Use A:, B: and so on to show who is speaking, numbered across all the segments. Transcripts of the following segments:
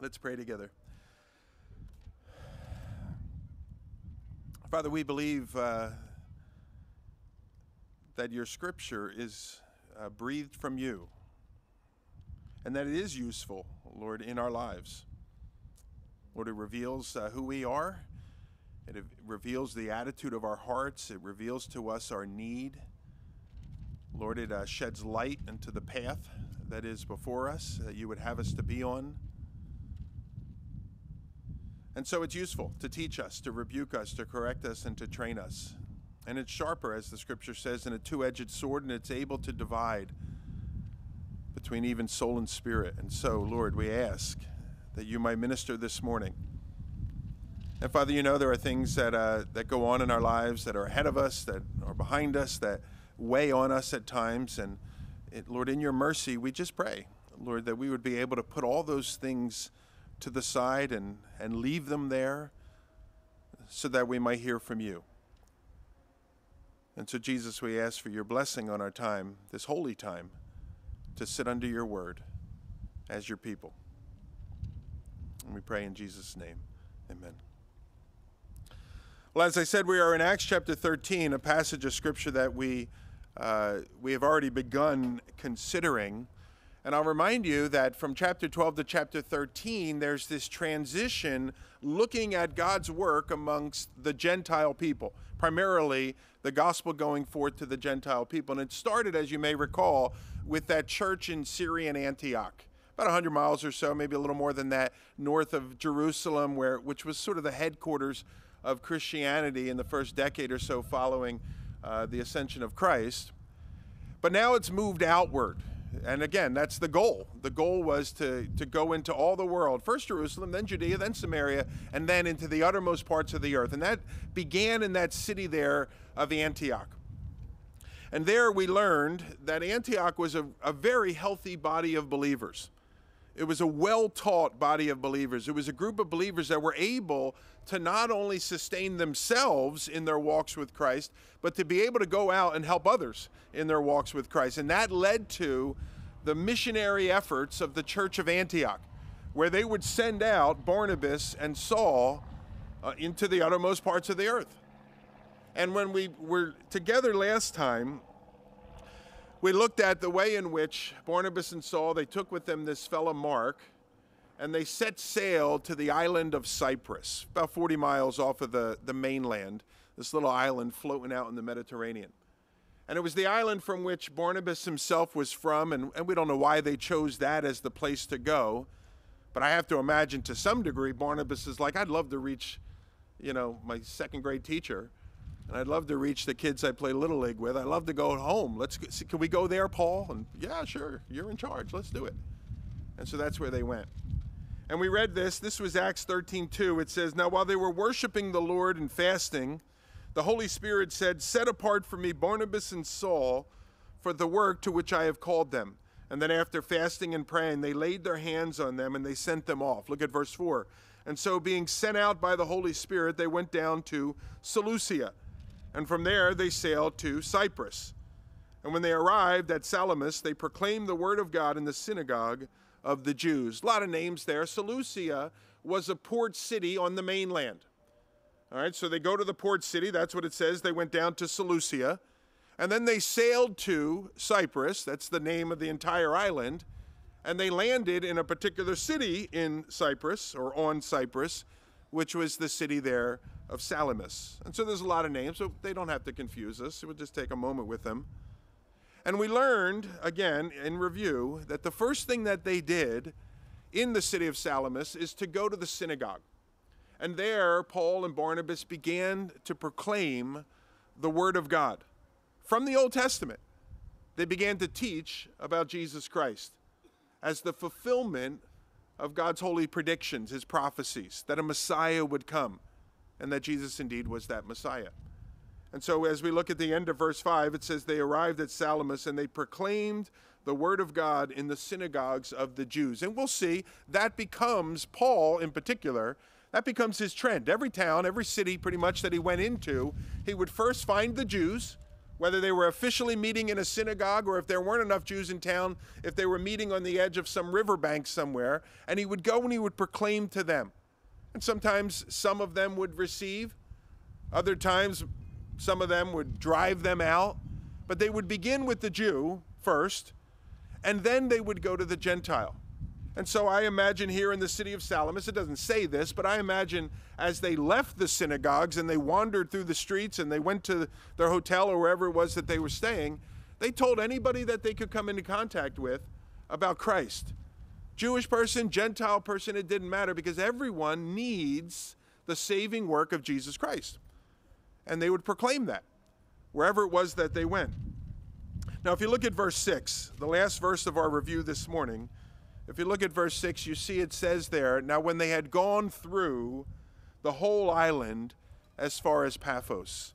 A: Let's pray together. Father, we believe uh, that your scripture is uh, breathed from you and that it is useful, Lord, in our lives. Lord, it reveals uh, who we are, it reveals the attitude of our hearts, it reveals to us our need. Lord, it uh, sheds light into the path that is before us that you would have us to be on. And so it's useful to teach us, to rebuke us, to correct us, and to train us. And it's sharper, as the scripture says, than a two edged sword, and it's able to divide between even soul and spirit. And so, Lord, we ask that you might minister this morning. And Father, you know there are things that, uh, that go on in our lives that are ahead of us, that are behind us, that weigh on us at times. And it, Lord, in your mercy, we just pray, Lord, that we would be able to put all those things to the side and, and leave them there so that we might hear from you. And so, Jesus, we ask for your blessing on our time, this holy time, to sit under your word as your people. And we pray in Jesus' name. Amen. Well, as I said, we are in Acts chapter 13, a passage of scripture that we, uh, we have already begun considering. And I'll remind you that from chapter 12 to chapter 13, there's this transition looking at God's work amongst the Gentile people, primarily the gospel going forth to the Gentile people. And it started, as you may recall, with that church in Syrian Antioch. About 100 miles or so, maybe a little more than that, north of Jerusalem, where, which was sort of the headquarters of Christianity in the first decade or so following uh, the ascension of Christ. But now it's moved outward and again, that's the goal. The goal was to, to go into all the world, first Jerusalem, then Judea, then Samaria, and then into the uttermost parts of the earth. And that began in that city there of Antioch. And there we learned that Antioch was a, a very healthy body of believers. It was a well taught body of believers. It was a group of believers that were able to not only sustain themselves in their walks with Christ, but to be able to go out and help others in their walks with Christ. And that led to the missionary efforts of the church of Antioch, where they would send out Barnabas and Saul uh, into the uttermost parts of the earth. And when we were together last time, we looked at the way in which Barnabas and Saul, they took with them this fellow Mark, and they set sail to the island of Cyprus, about 40 miles off of the, the mainland, this little island floating out in the Mediterranean. And it was the island from which Barnabas himself was from, and, and we don't know why they chose that as the place to go. But I have to imagine to some degree, Barnabas is like, I'd love to reach, you know, my second grade teacher and I'd love to reach the kids I play little league with. I'd love to go home. Let's can we go there, Paul? And yeah, sure. You're in charge. Let's do it. And so that's where they went. And we read this. This was Acts 13:2. It says, "Now while they were worshiping the Lord and fasting, the Holy Spirit said, "Set apart for me Barnabas and Saul for the work to which I have called them." And then after fasting and praying, they laid their hands on them and they sent them off. Look at verse 4. And so being sent out by the Holy Spirit, they went down to Seleucia and from there they sailed to Cyprus. And when they arrived at Salamis, they proclaimed the word of God in the synagogue of the Jews. A lot of names there. Seleucia was a port city on the mainland. All right, so they go to the port city. That's what it says. They went down to Seleucia. And then they sailed to Cyprus. That's the name of the entire island. And they landed in a particular city in Cyprus or on Cyprus, which was the city there of Salamis. And so there's a lot of names, so they don't have to confuse us. We'll just take a moment with them. And we learned, again, in review, that the first thing that they did in the city of Salamis is to go to the synagogue. And there, Paul and Barnabas began to proclaim the Word of God from the Old Testament. They began to teach about Jesus Christ as the fulfillment of God's holy predictions, his prophecies, that a Messiah would come and that Jesus indeed was that Messiah. And so, as we look at the end of verse 5, it says, They arrived at Salamis and they proclaimed the word of God in the synagogues of the Jews. And we'll see that becomes, Paul in particular, that becomes his trend. Every town, every city pretty much that he went into, he would first find the Jews, whether they were officially meeting in a synagogue or if there weren't enough Jews in town, if they were meeting on the edge of some riverbank somewhere, and he would go and he would proclaim to them. And sometimes some of them would receive, other times some of them would drive them out, but they would begin with the Jew first, and then they would go to the Gentile. And so I imagine here in the city of Salamis, it doesn't say this, but I imagine as they left the synagogues and they wandered through the streets and they went to their hotel or wherever it was that they were staying, they told anybody that they could come into contact with about Christ. Jewish person, Gentile person, it didn't matter because everyone needs the saving work of Jesus Christ. And they would proclaim that wherever it was that they went. Now, if you look at verse 6, the last verse of our review this morning, if you look at verse 6, you see it says there, Now when they had gone through the whole island as far as Paphos.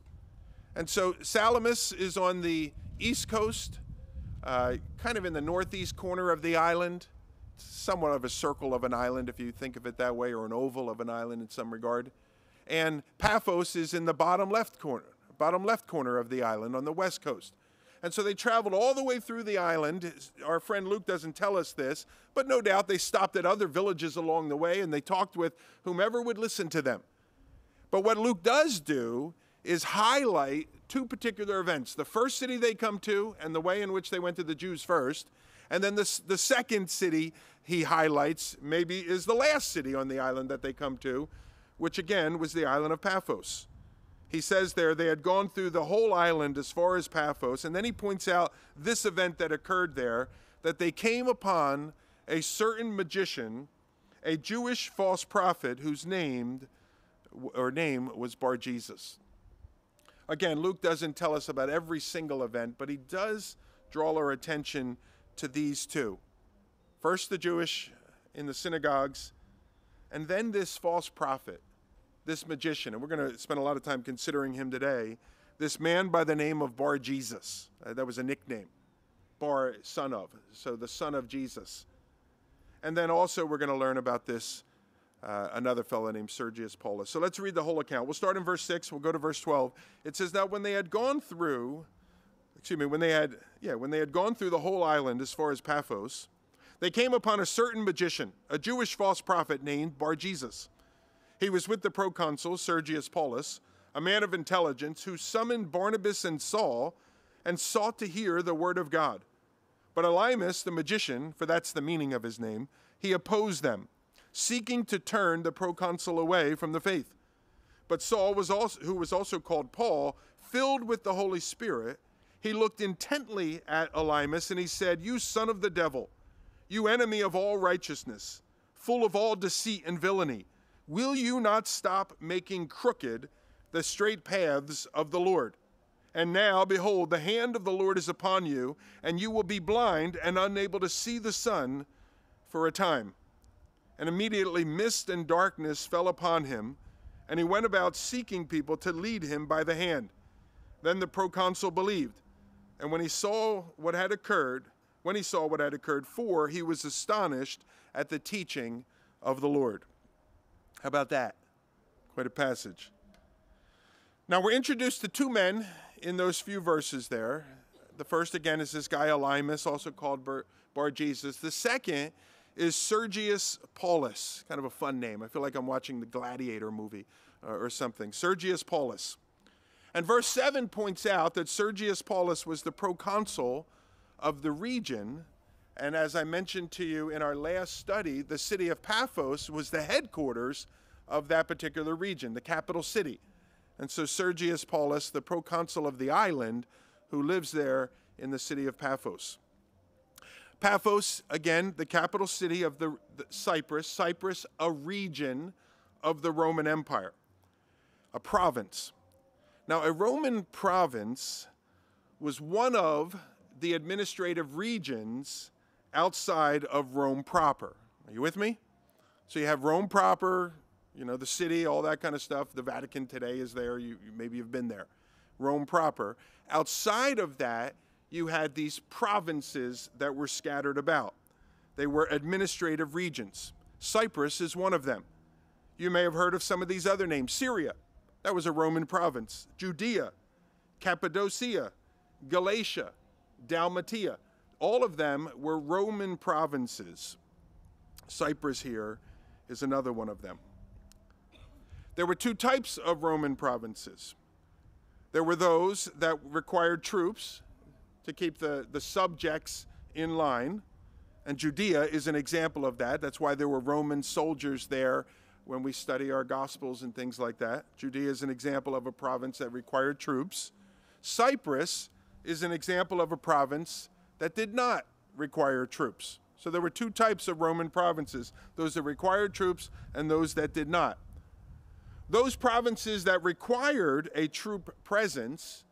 A: And so Salamis is on the east coast, uh, kind of in the northeast corner of the island, somewhat of a circle of an island, if you think of it that way, or an oval of an island in some regard. And Paphos is in the bottom left corner, bottom left corner of the island on the west coast. And so they traveled all the way through the island. Our friend Luke doesn't tell us this, but no doubt they stopped at other villages along the way and they talked with whomever would listen to them. But what Luke does do is highlight two particular events the first city they come to and the way in which they went to the Jews first. And then the, the second city he highlights, maybe, is the last city on the island that they come to, which again was the island of Paphos he says there they had gone through the whole island as far as Paphos, and then he points out this event that occurred there that they came upon a certain magician, a Jewish false prophet whose name or name was Bar Jesus. Again, Luke doesn't tell us about every single event, but he does draw our attention to these two. First, the Jewish in the synagogues, and then this false prophet this magician, and we're going to spend a lot of time considering him today, this man by the name of Bar Jesus. Uh, that was a nickname. Bar, son of. So the son of Jesus. And then also we're going to learn about this, uh, another fellow named Sergius Paulus. So let's read the whole account. We'll start in verse 6, we'll go to verse 12. It says, Now when they had gone through, excuse me, when they had, yeah, when they had gone through the whole island as far as Paphos, they came upon a certain magician, a Jewish false prophet named Bar Jesus he was with the proconsul Sergius Paulus, a man of intelligence, who summoned Barnabas and Saul and sought to hear the word of God. But Elymas, the magician, for that's the meaning of his name, he opposed them, seeking to turn the proconsul away from the faith. But Saul, was also, who was also called Paul, filled with the Holy Spirit, he looked intently at Elymas and he said, You son of the devil, you enemy of all righteousness, full of all deceit and villainy Will you not stop making crooked the straight paths of the Lord? And now, behold, the hand of the Lord is upon you, and you will be blind and unable to see the sun for a time. And immediately mist and darkness fell upon him, and he went about seeking people to lead him by the hand. Then the proconsul believed, and when he saw what had occurred, when he saw what had occurred, for he was astonished at the teaching of the Lord. How about that? Quite a passage. Now we're introduced to two men in those few verses there. The first, again, is this guy Elymas, also called Bar, Bar Jesus. The second is Sergius Paulus, kind of a fun name. I feel like I'm watching the Gladiator movie uh, or something. Sergius Paulus. And verse 7 points out that Sergius Paulus was the proconsul of the region and as I mentioned to you in our last study, the city of Paphos was the headquarters of that particular region, the capital city. And so Sergius Paulus, the proconsul of the island, who lives there in the city of Paphos. Paphos, again, the capital city of the, the Cyprus, Cyprus, a region of the Roman Empire, a province. Now, a Roman province was one of the administrative regions outside of Rome proper. Are you with me? So you have Rome proper, you know, the city, all that kind of stuff. The Vatican today is there. You, you maybe you've been there. Rome proper. Outside of that, you had these provinces that were scattered about. They were administrative regions. Cyprus is one of them. You may have heard of some of these other names. Syria, that was a Roman province. Judea, Cappadocia, Galatia, Dalmatia. All of them were Roman provinces. Cyprus here is another one of them. There were two types of Roman provinces. There were those that required troops to keep the, the subjects in line, and Judea is an example of that. That's why there were Roman soldiers there when we study our Gospels and things like that. Judea is an example of a province that required troops. Cyprus is an example of a province that did not require troops. So there were two types of Roman provinces those that required troops and those that did not. Those provinces that required a troop presence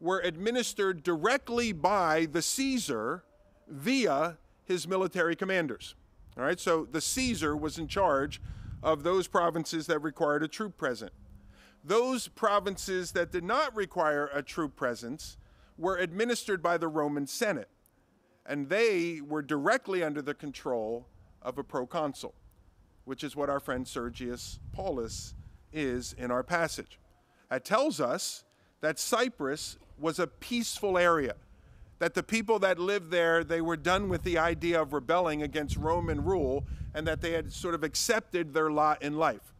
A: were administered directly by the Caesar via his military commanders. All right, so the Caesar was in charge of those provinces that required a troop presence. Those provinces that did not require a troop presence were administered by the Roman Senate, and they were directly under the control of a proconsul, which is what our friend Sergius Paulus is in our passage. That tells us that Cyprus was a peaceful area, that the people that lived there, they were done with the idea of rebelling against Roman rule, and that they had sort of accepted their lot in life.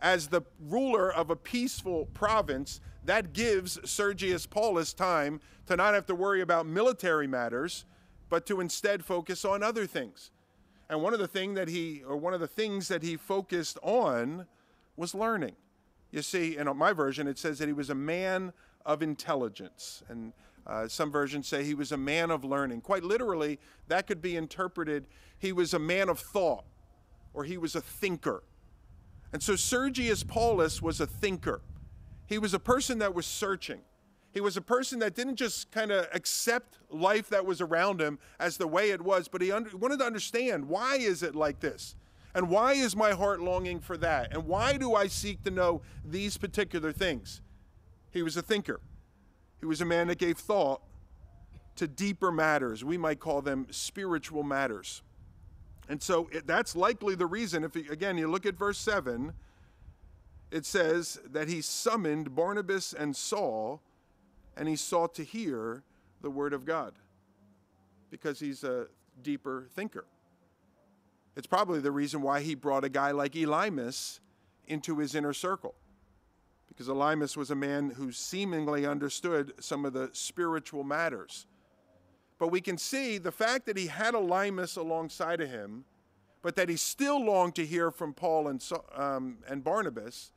A: As the ruler of a peaceful province, that gives Sergius Paulus time to not have to worry about military matters, but to instead focus on other things. And one of the thing that he or one of the things that he focused on was learning. You see, in my version, it says that he was a man of intelligence. And uh, some versions say he was a man of learning. Quite literally, that could be interpreted he was a man of thought or he was a thinker. And so Sergius Paulus was a thinker. He was a person that was searching. He was a person that didn't just kind of accept life that was around him as the way it was, but he under, wanted to understand why is it like this? And why is my heart longing for that? And why do I seek to know these particular things? He was a thinker. He was a man that gave thought to deeper matters. We might call them spiritual matters. And so it, that's likely the reason. If, again, you look at verse 7, it says that he summoned Barnabas and Saul and he sought to hear the word of God because he's a deeper thinker. It's probably the reason why he brought a guy like Elymas into his inner circle. Because Elymas was a man who seemingly understood some of the spiritual matters. But we can see the fact that he had Elymas alongside of him, but that he still longed to hear from Paul and, um, and Barnabas,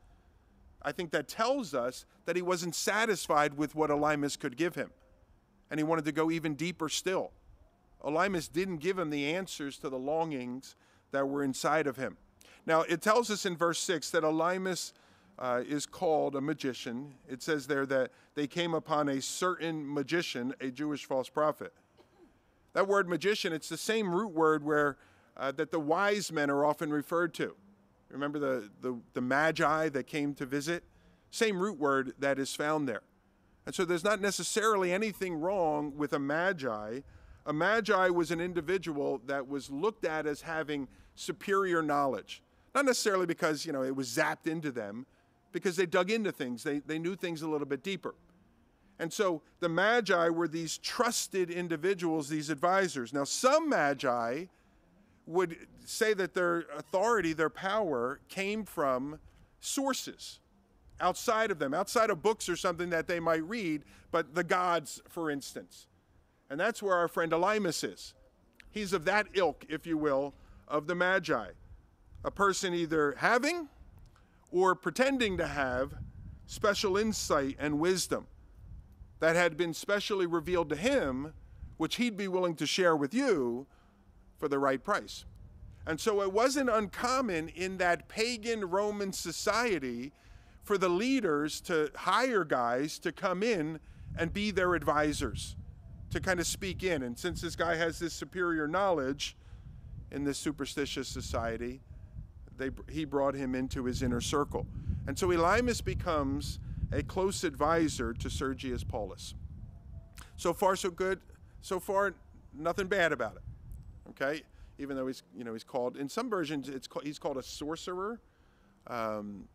A: I think that tells us that he wasn't satisfied with what Elymas could give him. And he wanted to go even deeper still. Elymas didn't give him the answers to the longings that were inside of him. Now, it tells us in verse 6 that Elymas uh, is called a magician. It says there that they came upon a certain magician, a Jewish false prophet. That word magician, it's the same root word where uh, that the wise men are often referred to. Remember the, the, the magi that came to visit? Same root word that is found there. And so there's not necessarily anything wrong with a magi a magi was an individual that was looked at as having superior knowledge. Not necessarily because, you know, it was zapped into them, because they dug into things. They, they knew things a little bit deeper. And so the magi were these trusted individuals, these advisors. Now, some magi would say that their authority, their power, came from sources outside of them, outside of books or something that they might read, but the gods, for instance. And that's where our friend Elymas is. He's of that ilk, if you will, of the Magi. A person either having or pretending to have special insight and wisdom that had been specially revealed to him, which he'd be willing to share with you for the right price. And so it wasn't uncommon in that pagan Roman society for the leaders to hire guys to come in and be their advisors to kind of speak in. And since this guy has this superior knowledge in this superstitious society, they, he brought him into his inner circle. And so Elymas becomes a close advisor to Sergius Paulus. So far, so good. So far, nothing bad about it. Okay, even though he's you know he's called in some versions it's called, he's called a sorcerer. Um,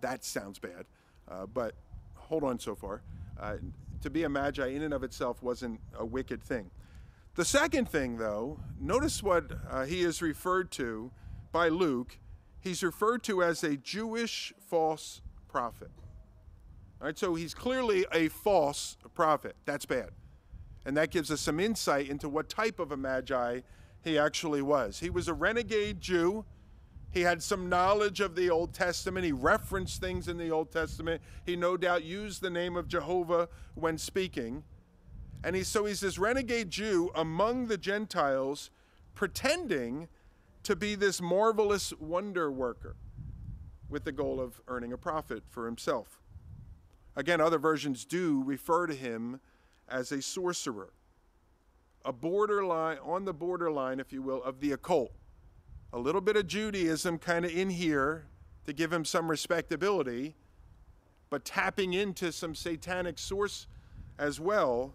A: that sounds bad, uh, but hold on so far. Uh, to be a magi in and of itself wasn't a wicked thing. The second thing, though, notice what uh, he is referred to by Luke. He's referred to as a Jewish false prophet. All right, so he's clearly a false prophet. That's bad. And that gives us some insight into what type of a magi he actually was. He was a renegade Jew. He had some knowledge of the Old Testament. He referenced things in the Old Testament. He no doubt used the name of Jehovah when speaking. And he, so he's this renegade Jew among the Gentiles, pretending to be this marvelous wonder worker with the goal of earning a profit for himself. Again, other versions do refer to him as a sorcerer, a borderline, on the borderline, if you will, of the occult. A little bit of Judaism kind of in here to give him some respectability, but tapping into some satanic source as well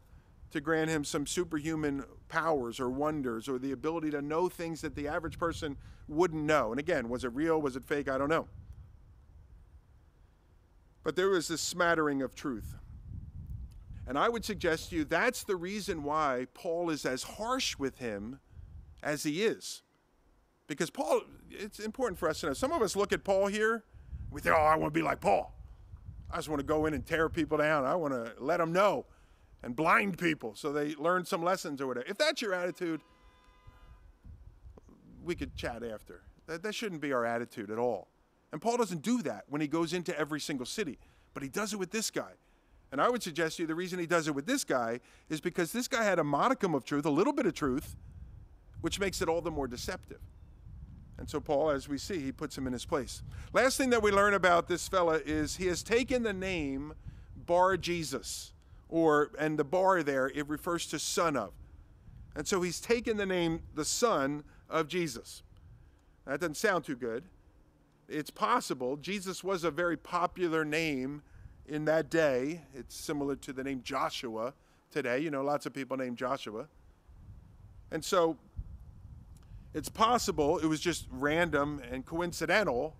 A: to grant him some superhuman powers or wonders or the ability to know things that the average person wouldn't know. And again, was it real? Was it fake? I don't know. But there was this smattering of truth. And I would suggest to you that's the reason why Paul is as harsh with him as he is. Because Paul, it's important for us to know. Some of us look at Paul here, we think, oh, I want to be like Paul. I just want to go in and tear people down. I want to let them know and blind people so they learn some lessons or whatever. If that's your attitude, we could chat after. That, that shouldn't be our attitude at all. And Paul doesn't do that when he goes into every single city, but he does it with this guy. And I would suggest to you the reason he does it with this guy is because this guy had a modicum of truth, a little bit of truth, which makes it all the more deceptive. And so, Paul, as we see, he puts him in his place. Last thing that we learn about this fella is he has taken the name Bar Jesus, or, and the bar there, it refers to son of. And so he's taken the name the son of Jesus. That doesn't sound too good. It's possible. Jesus was a very popular name in that day. It's similar to the name Joshua today. You know, lots of people named Joshua. And so it's possible it was just random and coincidental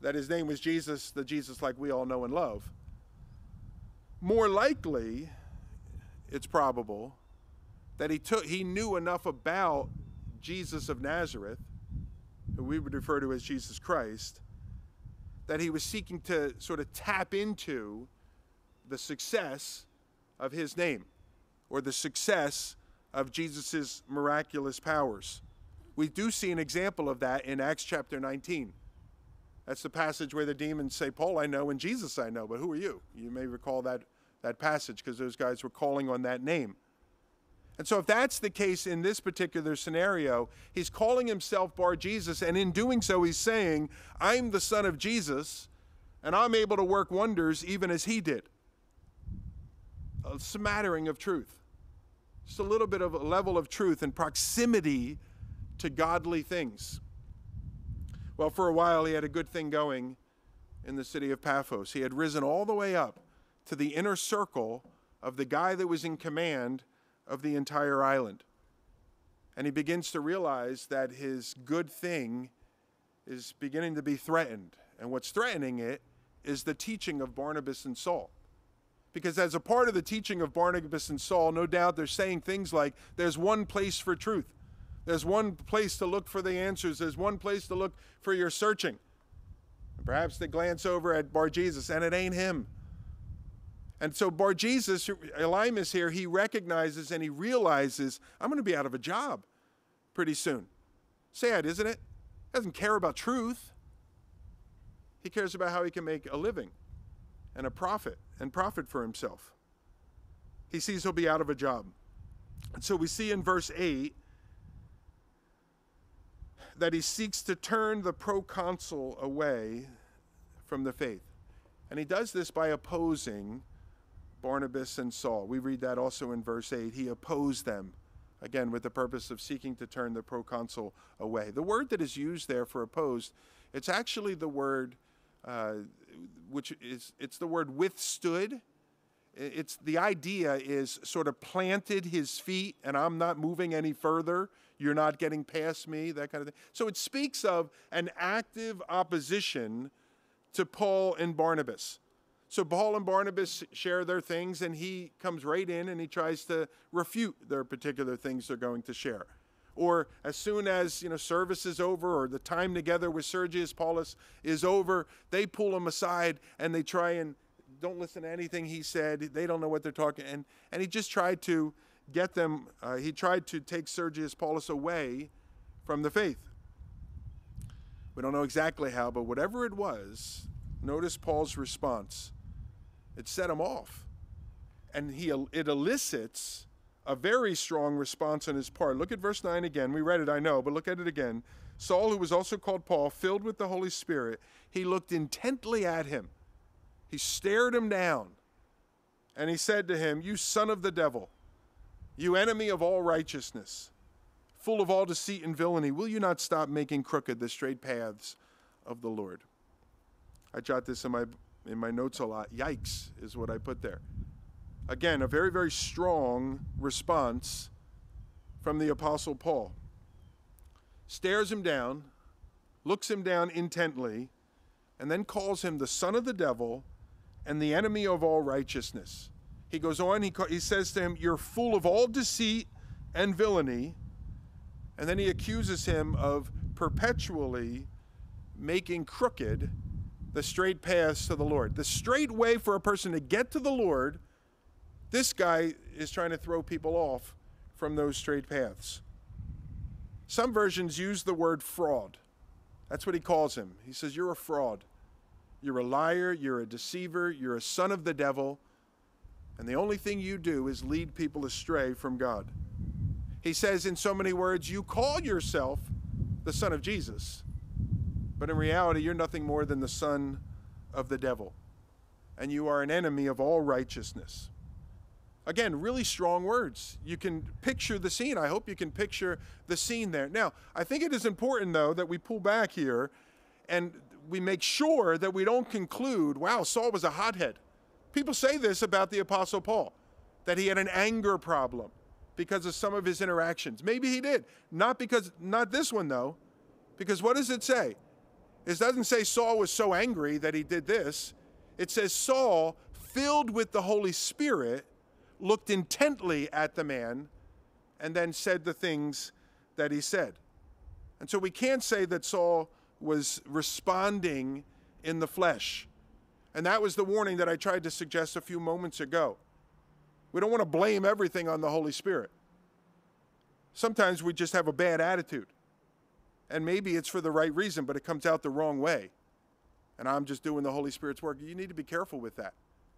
A: that his name was Jesus, the Jesus like we all know and love. More likely, it's probable that he took he knew enough about Jesus of Nazareth, who we would refer to as Jesus Christ, that he was seeking to sort of tap into the success of his name or the success of Jesus' miraculous powers. We do see an example of that in Acts chapter 19. That's the passage where the demons say, Paul, I know, and Jesus, I know, but who are you? You may recall that, that passage because those guys were calling on that name. And so, if that's the case in this particular scenario, he's calling himself Bar Jesus, and in doing so, he's saying, I'm the son of Jesus, and I'm able to work wonders even as he did. A smattering of truth. Just a little bit of a level of truth and proximity to godly things. Well, for a while, he had a good thing going in the city of Paphos. He had risen all the way up to the inner circle of the guy that was in command of the entire island. And he begins to realize that his good thing is beginning to be threatened. And what's threatening it is the teaching of Barnabas and Saul. Because as a part of the teaching of Barnabas and Saul, no doubt they're saying things like, there's one place for truth. There's one place to look for the answers. There's one place to look for your searching. And perhaps they glance over at Bar Jesus and it ain't him. And so Bar Jesus, Elymas here, he recognizes and he realizes, I'm going to be out of a job pretty soon. Sad, isn't it? He doesn't care about truth. He cares about how he can make a living and a profit and profit for himself. He sees he'll be out of a job. And so we see in verse 8 that he seeks to turn the proconsul away from the faith. And he does this by opposing Barnabas and Saul. We read that also in verse 8. He opposed them, again, with the purpose of seeking to turn the proconsul away. The word that is used there for opposed, it's actually the word, uh, which is, it's the word withstood. It's the idea is sort of planted his feet, and I'm not moving any further you're not getting past me, that kind of thing. So it speaks of an active opposition to Paul and Barnabas. So Paul and Barnabas share their things, and he comes right in and he tries to refute their particular things they're going to share. Or as soon as you know service is over or the time together with Sergius Paulus is over, they pull him aside and they try and don't listen to anything he said. They don't know what they're talking, and and he just tried to get them. Uh, he tried to take Sergius Paulus away from the faith. We don't know exactly how, but whatever it was, notice Paul's response. It set him off. And he, it elicits a very strong response on his part. Look at verse 9 again. We read it, I know, but look at it again. Saul, who was also called Paul, filled with the Holy Spirit, he looked intently at him. He stared him down. And he said to him, You son of the devil, you enemy of all righteousness, full of all deceit and villainy, will you not stop making crooked the straight paths of the Lord? I jot this in my in my notes a lot. Yikes is what I put there. Again, a very, very strong response from the Apostle Paul. Stares him down, looks him down intently, and then calls him the son of the devil and the enemy of all righteousness. He goes on, he, he says to him, You're full of all deceit and villainy. And then he accuses him of perpetually making crooked the straight paths to the Lord. The straight way for a person to get to the Lord, this guy is trying to throw people off from those straight paths. Some versions use the word fraud. That's what he calls him. He says, You're a fraud. You're a liar. You're a deceiver. You're a son of the devil. And the only thing you do is lead people astray from God. He says, in so many words, You call yourself the son of Jesus but in reality, you're nothing more than the son of the devil. And you are an enemy of all righteousness. Again, really strong words. You can picture the scene. I hope you can picture the scene there. Now, I think it is important, though, that we pull back here and we make sure that we don't conclude, wow, Saul was a hothead. People say this about the Apostle Paul, that he had an anger problem because of some of his interactions. Maybe he did. Not because, not this one, though, because what does it say? It doesn't say Saul was so angry that he did this. It says Saul, filled with the Holy Spirit, looked intently at the man and then said the things that he said. And so we can't say that Saul was responding in the flesh. And that was the warning that I tried to suggest a few moments ago. We don't want to blame everything on the Holy Spirit. Sometimes we just have a bad attitude and maybe it's for the right reason, but it comes out the wrong way. And I'm just doing the Holy Spirit's work. You need to be careful with that.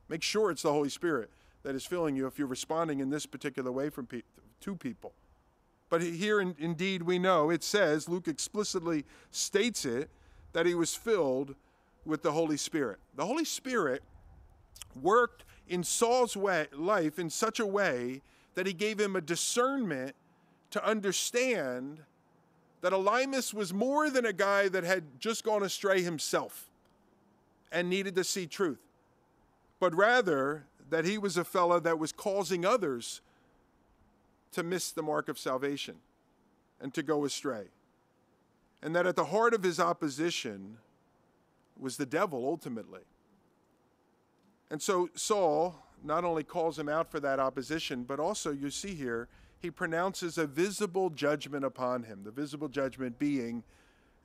A: Make sure it's the Holy Spirit that is filling you if you're responding in this particular way from pe- to people. But here, in, indeed, we know it says, Luke explicitly states it, that he was filled with the Holy Spirit. The Holy Spirit worked in Saul's way, life in such a way that he gave him a discernment to understand that Elymas was more than a guy that had just gone astray himself and needed to see truth, but rather that he was a fellow that was causing others to miss the mark of salvation and to go astray. And that at the heart of his opposition was the devil ultimately. And so Saul not only calls him out for that opposition, but also you see here, he pronounces a visible judgment upon him, the visible judgment being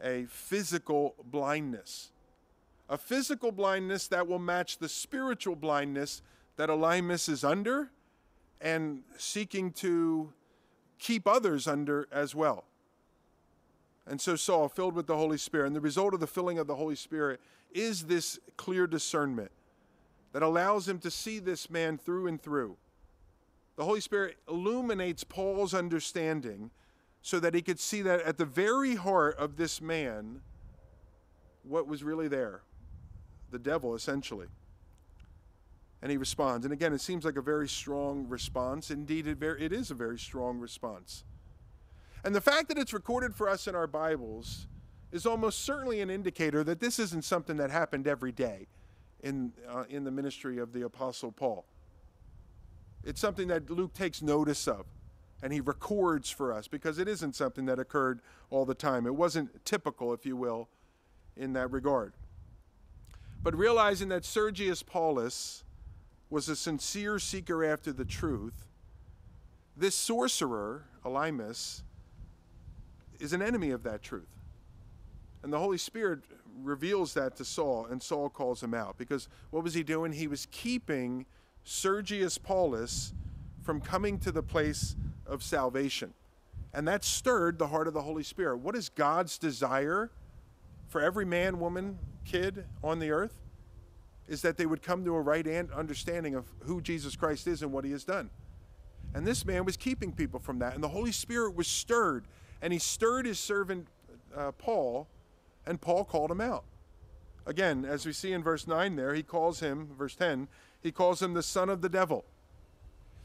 A: a physical blindness. A physical blindness that will match the spiritual blindness that Elymas is under and seeking to keep others under as well. And so Saul, filled with the Holy Spirit, and the result of the filling of the Holy Spirit is this clear discernment that allows him to see this man through and through the Holy Spirit illuminates Paul's understanding so that he could see that at the very heart of this man, what was really there the devil, essentially. And he responds. And again, it seems like a very strong response. Indeed, it, very, it is a very strong response. And the fact that it's recorded for us in our Bibles is almost certainly an indicator that this isn't something that happened every day in, uh, in the ministry of the Apostle Paul. It's something that Luke takes notice of and he records for us because it isn't something that occurred all the time. It wasn't typical, if you will, in that regard. But realizing that Sergius Paulus was a sincere seeker after the truth, this sorcerer, Elymas, is an enemy of that truth. And the Holy Spirit reveals that to Saul, and Saul calls him out. Because what was he doing? He was keeping Sergius Paulus from coming to the place of salvation. And that stirred the heart of the Holy Spirit. What is God's desire for every man, woman, kid on the earth? Is that they would come to a right understanding of who Jesus Christ is and what he has done. And this man was keeping people from that. And the Holy Spirit was stirred. And he stirred his servant uh, Paul, and Paul called him out. Again, as we see in verse 9 there, he calls him, verse 10, he calls him the son of the devil.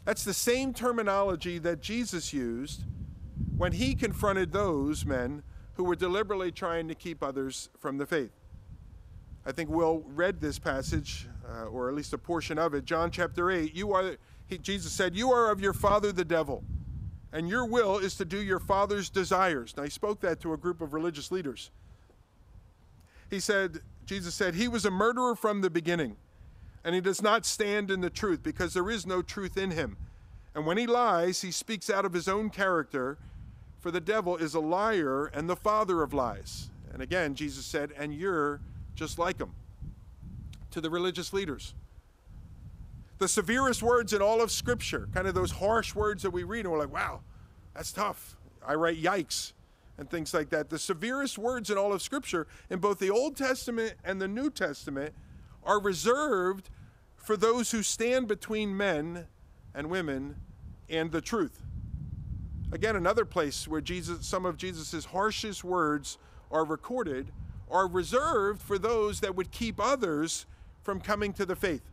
A: That's the same terminology that Jesus used when he confronted those men who were deliberately trying to keep others from the faith. I think Will read this passage, uh, or at least a portion of it. John chapter 8, you are, he, Jesus said, You are of your father the devil, and your will is to do your father's desires. Now, he spoke that to a group of religious leaders. He said, Jesus said, He was a murderer from the beginning, and he does not stand in the truth because there is no truth in him. And when he lies, he speaks out of his own character for the devil is a liar and the father of lies. And again, Jesus said, and you're just like him. To the religious leaders. The severest words in all of Scripture, kind of those harsh words that we read, and we're like, wow, that's tough. I write yikes and things like that. The severest words in all of Scripture, in both the Old Testament and the New Testament, are reserved for those who stand between men and women and the truth. Again, another place where Jesus, some of Jesus' harshest words are recorded are reserved for those that would keep others from coming to the faith.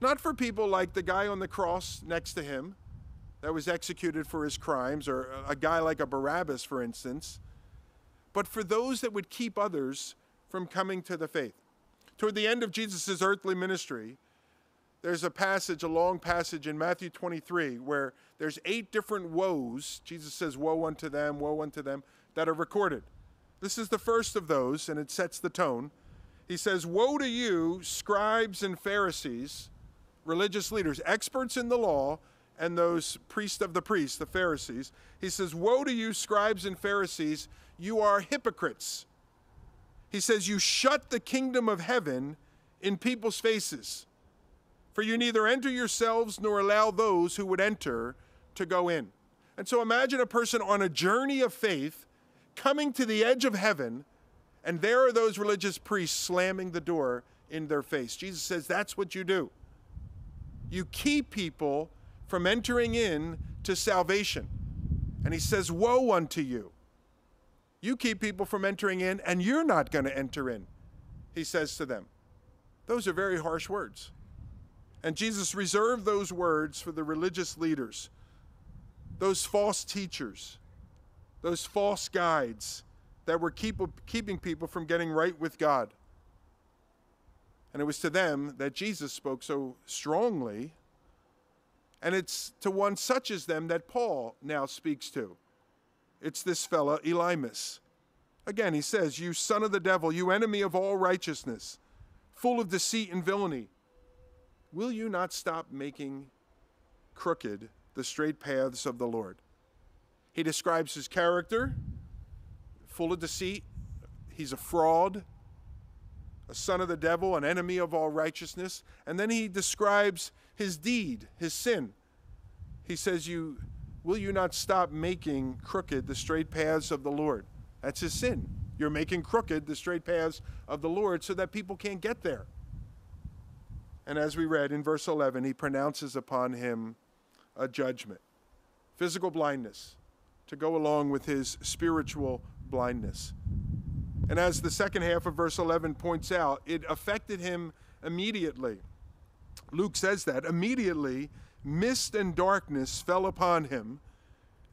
A: Not for people like the guy on the cross next to him that was executed for his crimes, or a guy like a Barabbas, for instance, but for those that would keep others from coming to the faith. Toward the end of Jesus' earthly ministry, there's a passage, a long passage in Matthew 23, where there's eight different woes. Jesus says, Woe unto them, woe unto them, that are recorded. This is the first of those, and it sets the tone. He says, Woe to you, scribes and Pharisees, religious leaders, experts in the law, and those priests of the priests, the Pharisees. He says, Woe to you, scribes and Pharisees, you are hypocrites. He says, You shut the kingdom of heaven in people's faces. For you neither enter yourselves nor allow those who would enter to go in. And so imagine a person on a journey of faith coming to the edge of heaven, and there are those religious priests slamming the door in their face. Jesus says that's what you do. You keep people from entering in to salvation. And he says, Woe unto you. You keep people from entering in, and you're not going to enter in, he says to them. Those are very harsh words. And Jesus reserved those words for the religious leaders, those false teachers, those false guides that were keep, keeping people from getting right with God. And it was to them that Jesus spoke so strongly. And it's to one such as them that Paul now speaks to. It's this fellow, Elymas. Again, he says, You son of the devil, you enemy of all righteousness, full of deceit and villainy. Will you not stop making crooked the straight paths of the Lord? He describes his character, full of deceit. He's a fraud, a son of the devil, an enemy of all righteousness. And then he describes his deed, his sin. He says, You will you not stop making crooked the straight paths of the Lord? That's his sin. You're making crooked the straight paths of the Lord so that people can't get there. And as we read in verse 11, he pronounces upon him a judgment physical blindness to go along with his spiritual blindness. And as the second half of verse 11 points out, it affected him immediately. Luke says that immediately mist and darkness fell upon him,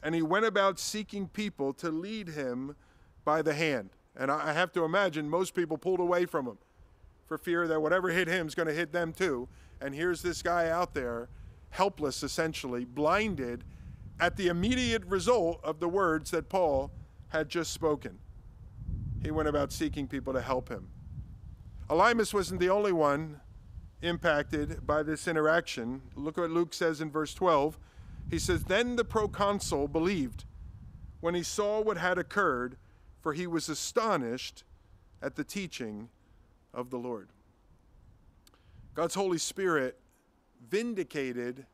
A: and he went about seeking people to lead him by the hand. And I have to imagine most people pulled away from him for fear that whatever hit him is going to hit them too. And here's this guy out there, helpless essentially, blinded at the immediate result of the words that Paul had just spoken. He went about seeking people to help him. Elymas wasn't the only one impacted by this interaction. Look what Luke says in verse 12. He says, Then the proconsul believed when he saw what had occurred, for he was astonished at the teaching of the Lord. God's Holy Spirit vindicated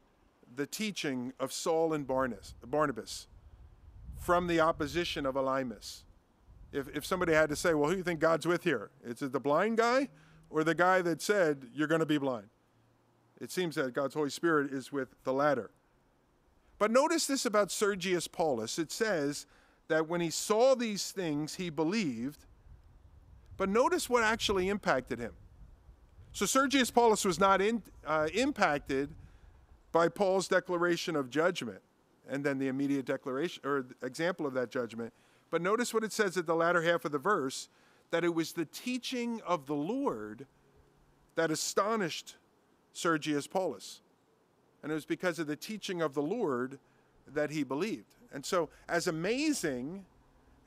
A: the teaching of Saul and Barnabas from the opposition of Elymas. If, if somebody had to say, well, who do you think God's with here? Is it the blind guy or the guy that said, you're going to be blind? It seems that God's Holy Spirit is with the latter. But notice this about Sergius Paulus. It says that when he saw these things, he believed. But notice what actually impacted him. So Sergius Paulus was not in, uh, impacted by Paul's declaration of judgment and then the immediate declaration or example of that judgment. But notice what it says at the latter half of the verse that it was the teaching of the Lord that astonished Sergius Paulus. And it was because of the teaching of the Lord that he believed. And so, as amazing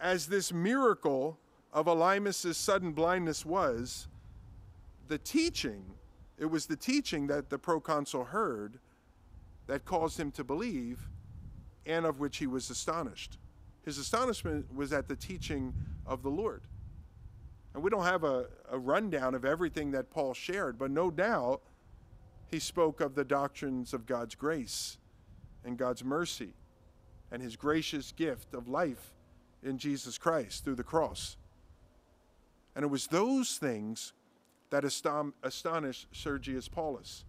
A: as this miracle of Elymas' sudden blindness was, the teaching, it was the teaching that the proconsul heard that caused him to believe and of which he was astonished. His astonishment was at the teaching of the Lord. And we don't have a, a rundown of everything that Paul shared, but no doubt he spoke of the doctrines of God's grace and God's mercy and his gracious gift of life in Jesus Christ through the cross. And it was those things that astonished Sergius Paulus.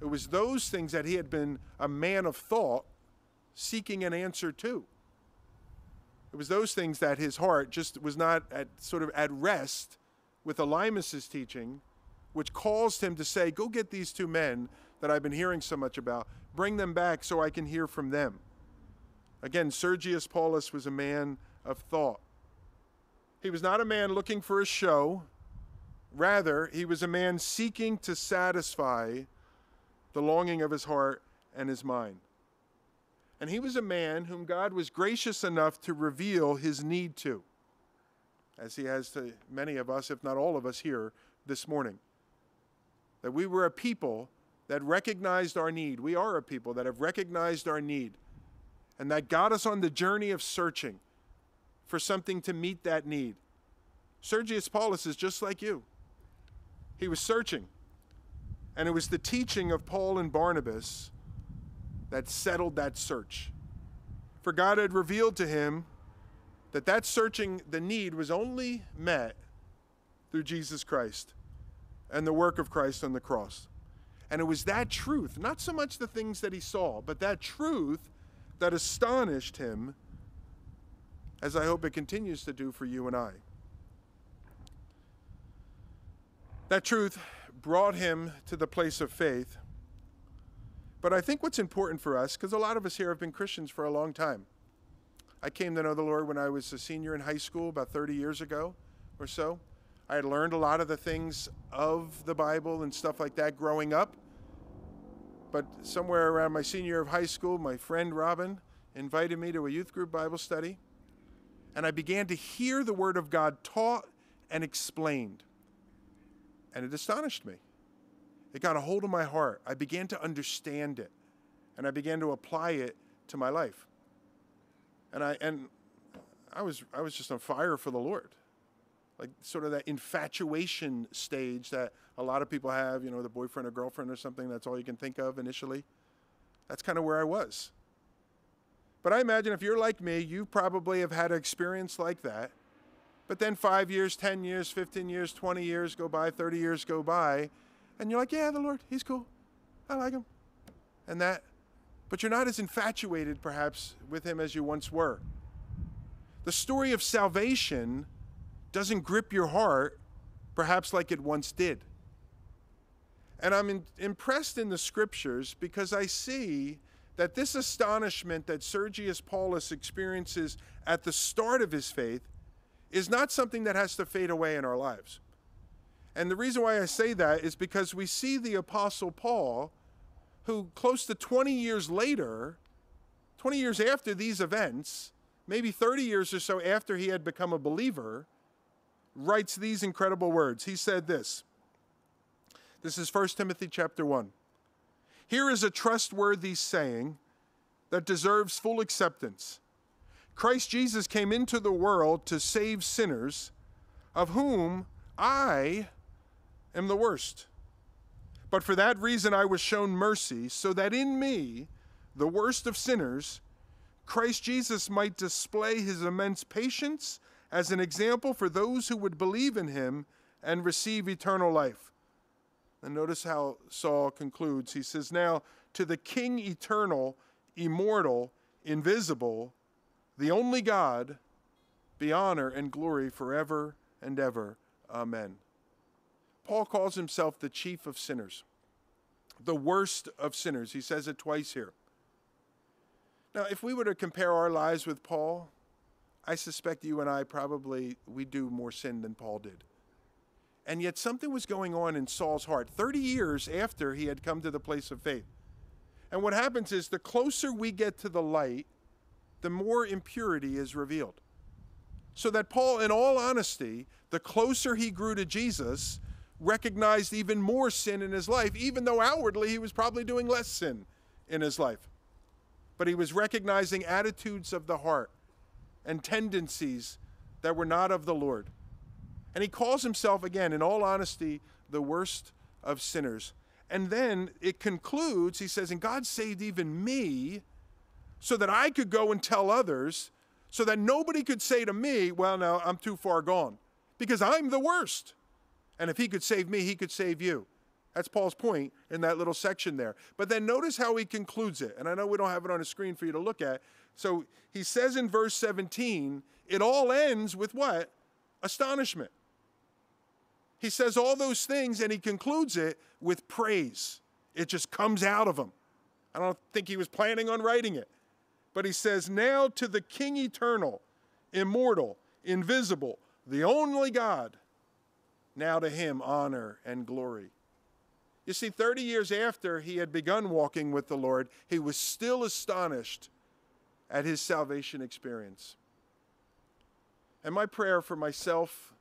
A: It was those things that he had been a man of thought seeking an answer to. It was those things that his heart just was not at sort of at rest with Elymas's teaching, which caused him to say, Go get these two men that I've been hearing so much about, bring them back so I can hear from them. Again, Sergius Paulus was a man of thought. He was not a man looking for a show. Rather, he was a man seeking to satisfy the longing of his heart and his mind. And he was a man whom God was gracious enough to reveal his need to, as he has to many of us, if not all of us here this morning. That we were a people that recognized our need. We are a people that have recognized our need. And that got us on the journey of searching for something to meet that need. Sergius Paulus is just like you. He was searching. And it was the teaching of Paul and Barnabas that settled that search. For God had revealed to him that that searching the need was only met through Jesus Christ and the work of Christ on the cross. And it was that truth, not so much the things that he saw, but that truth that astonished him, as I hope it continues to do for you and I. That truth brought him to the place of faith but I think what's important for us, because a lot of us here have been Christians for a long time. I came to know the Lord when I was a senior in high school about 30 years ago or so. I had learned a lot of the things of the Bible and stuff like that growing up. But somewhere around my senior year of high school, my friend Robin invited me to a youth group Bible study. And I began to hear the Word of God taught and explained. And it astonished me. It got a hold of my heart. I began to understand it, and I began to apply it to my life. And I and I was I was just on fire for the Lord. Like sort of that infatuation stage that a lot of people have, you know, the boyfriend or girlfriend or something, that's all you can think of initially. That's kind of where I was. But I imagine if you're like me, you probably have had an experience like that. But then five years, 10 years, 15 years, 20 years go by, 30 years go by, and you're like, yeah, the Lord, He's cool. I like Him. And that, but you're not as infatuated perhaps with Him as you once were. The story of salvation doesn't grip your heart perhaps like it once did. And I'm in, impressed in the scriptures because I see that this astonishment that Sergius Paulus experiences at the start of his faith is not something that has to fade away in our lives. And the reason why I say that is because we see the Apostle Paul, who close to 20 years later, 20 years after these events, maybe 30 years or so after he had become a believer, writes these incredible words. He said this This is 1 Timothy chapter 1. Here is a trustworthy saying that deserves full acceptance. Christ Jesus came into the world to save sinners, of whom I am the worst. But for that reason I was shown mercy, so that in me, the worst of sinners, Christ Jesus might display his immense patience as an example for those who would believe in him and receive eternal life. And notice how Saul concludes. He says, Now to the King eternal, immortal, invisible, the only God, be honor and glory forever and ever. Amen. Paul calls himself the chief of sinners, the worst of sinners. He says it twice here. Now, if we were to compare our lives with Paul, I suspect you and I probably we do more sin than Paul did. And yet something was going on in Saul's heart 30 years after he had come to the place of faith. And what happens is the closer we get to the light, the more impurity is revealed. So that Paul, in all honesty, the closer he grew to Jesus, recognized even more sin in his life, even though outwardly he was probably doing less sin in his life. But he was recognizing attitudes of the heart and tendencies that were not of the Lord. And he calls himself, again, in all honesty, the worst of sinners. And then it concludes, he says, And God saved even me so that I could go and tell others, so that nobody could say to me, Well, now I'm too far gone, because I'm the worst. And if he could save me, he could save you. That's Paul's point in that little section there. But then notice how he concludes it. And I know we don't have it on the screen for you to look at. So he says in verse 17, it all ends with what? Astonishment. He says all those things and he concludes it with praise. It just comes out of him. I don't think he was planning on writing it. But he says, Now to the King eternal, immortal, invisible, the only God now to him honor and glory. You see, 30 years after he had begun walking with the Lord, he was still astonished at his salvation experience. And my prayer for myself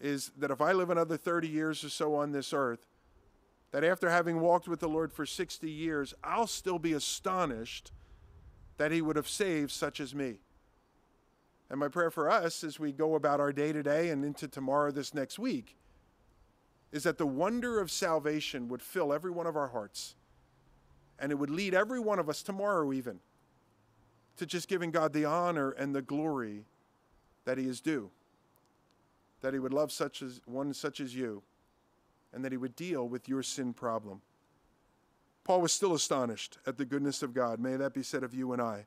A: is that if I live another 30 years or so on this earth, that after having walked with the Lord for 60 years, I'll still be astonished that he would have saved such as me. And my prayer for us as we go about our day today and into tomorrow, this next week, is that the wonder of salvation would fill every one of our hearts. And it would lead every one of us tomorrow, even, to just giving God the honor and the glory that He is due. That He would love such as one such as you, and that He would deal with your sin problem. Paul was still astonished at the goodness of God. May that be said of you and I.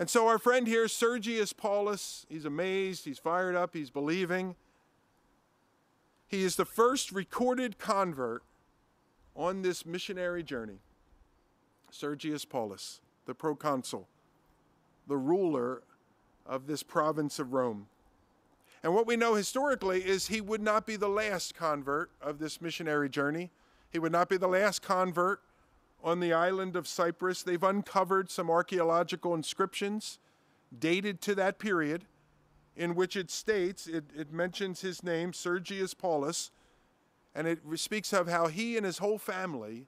A: And so our friend here, Sergius Paulus, he's amazed, he's fired up, he's believing. He is the first recorded convert on this missionary journey. Sergius Paulus, the proconsul, the ruler of this province of Rome. And what we know historically is he would not be the last convert of this missionary journey. He would not be the last convert on the island of Cyprus. They've uncovered some archaeological inscriptions dated to that period in which it states, it, it mentions his name, Sergius Paulus, and it speaks of how he and his whole family,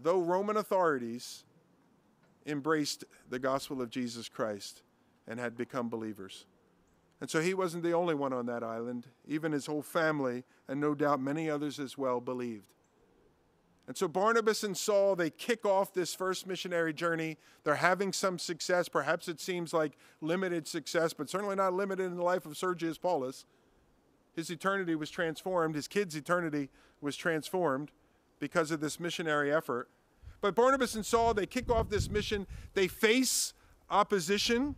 A: though Roman authorities, embraced the gospel of Jesus Christ and had become believers. And so he wasn't the only one on that island. Even his whole family, and no doubt many others as well, believed. And so Barnabas and Saul, they kick off this first missionary journey. They're having some success. Perhaps it seems like limited success, but certainly not limited in the life of Sergius Paulus. His eternity was transformed, his kid's eternity was transformed because of this missionary effort. But Barnabas and Saul, they kick off this mission. They face opposition.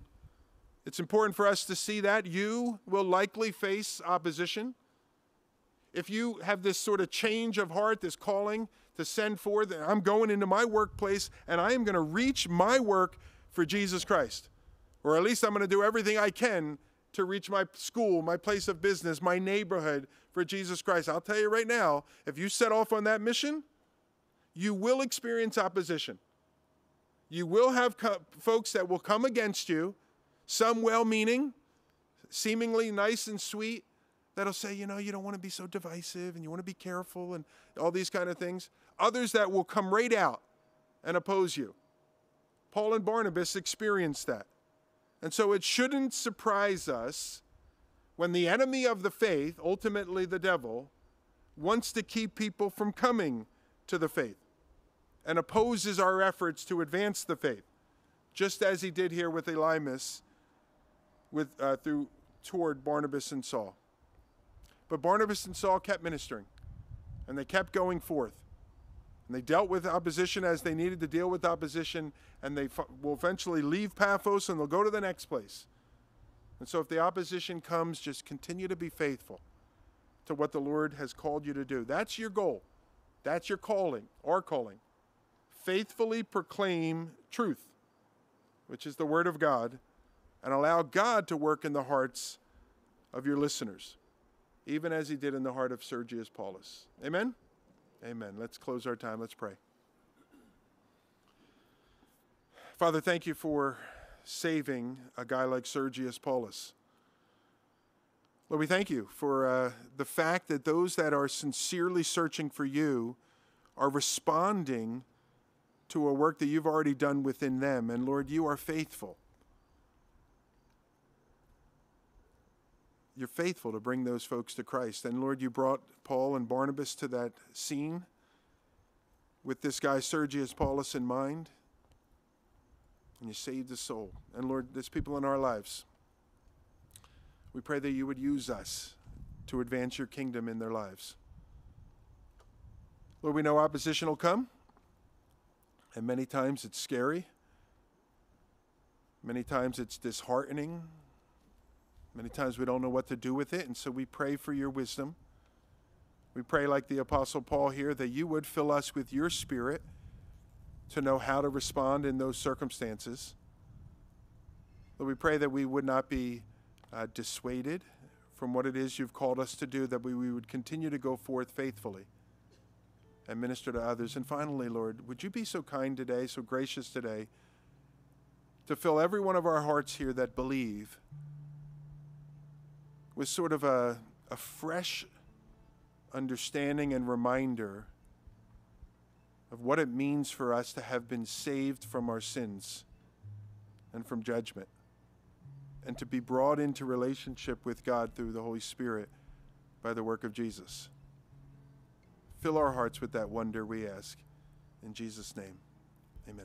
A: It's important for us to see that. You will likely face opposition. If you have this sort of change of heart, this calling to send forth. I'm going into my workplace and I am going to reach my work for Jesus Christ. Or at least I'm going to do everything I can to reach my school, my place of business, my neighborhood for Jesus Christ. I'll tell you right now, if you set off on that mission, you will experience opposition. You will have co- folks that will come against you, some well meaning, seemingly nice and sweet, that'll say, you know, you don't want to be so divisive and you want to be careful and all these kind of things. Others that will come right out and oppose you. Paul and Barnabas experienced that. And so it shouldn't surprise us when the enemy of the faith, ultimately the devil, wants to keep people from coming to the faith and opposes our efforts to advance the faith, just as he did here with Elymas with, uh, through, toward Barnabas and Saul. But Barnabas and Saul kept ministering, and they kept going forth. And they dealt with opposition as they needed to deal with opposition, and they will eventually leave Paphos and they'll go to the next place. And so, if the opposition comes, just continue to be faithful to what the Lord has called you to do. That's your goal. That's your calling, our calling. Faithfully proclaim truth, which is the Word of God, and allow God to work in the hearts of your listeners, even as He did in the heart of Sergius Paulus. Amen? Amen. Let's close our time. Let's pray. Father, thank you for saving a guy like Sergius Paulus. Lord, we thank you for uh, the fact that those that are sincerely searching for you are responding to a work that you've already done within them. And Lord, you are faithful. You're faithful to bring those folks to Christ. And Lord, you brought Paul and Barnabas to that scene with this guy, Sergius Paulus, in mind. And you saved his soul. And Lord, there's people in our lives. We pray that you would use us to advance your kingdom in their lives. Lord, we know opposition will come, and many times it's scary. Many times it's disheartening. Many times we don't know what to do with it, and so we pray for your wisdom. We pray, like the Apostle Paul here, that you would fill us with your spirit to know how to respond in those circumstances. Lord, we pray that we would not be uh, dissuaded from what it is you've called us to do, that we, we would continue to go forth faithfully and minister to others. And finally, Lord, would you be so kind today, so gracious today, to fill every one of our hearts here that believe with sort of a, a fresh understanding and reminder of what it means for us to have been saved from our sins and from judgment and to be brought into relationship with God through the Holy Spirit by the work of Jesus. Fill our hearts with that wonder, we ask. In Jesus' name.